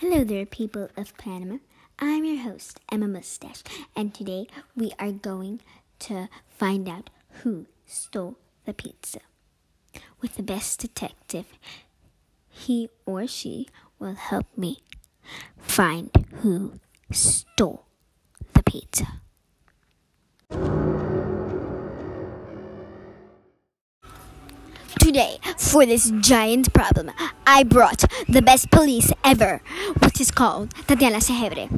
Hello there, people of Panama. I'm your host, Emma Mustache, and today we are going to find out who stole the pizza. With the best detective, he or she will help me find who stole the pizza. Today, for this giant problem, I brought the best police ever, which is called Tatiana Sehebre.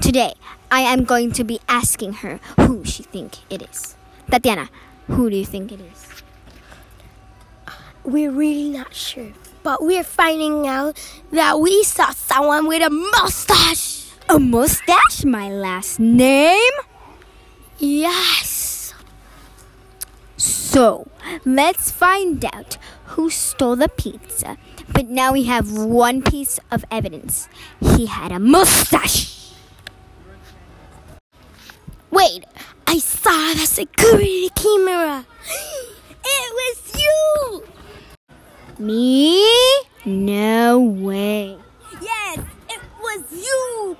Today, I am going to be asking her who she think it is. Tatiana, who do you think it is? We're really not sure, but we're finding out that we saw someone with a mustache. A mustache? My last name? Yes. So, let's find out who stole the pizza. But now we have one piece of evidence. He had a mustache. Wait, I saw the security camera. It was you. Me? No way. Yes, it was you.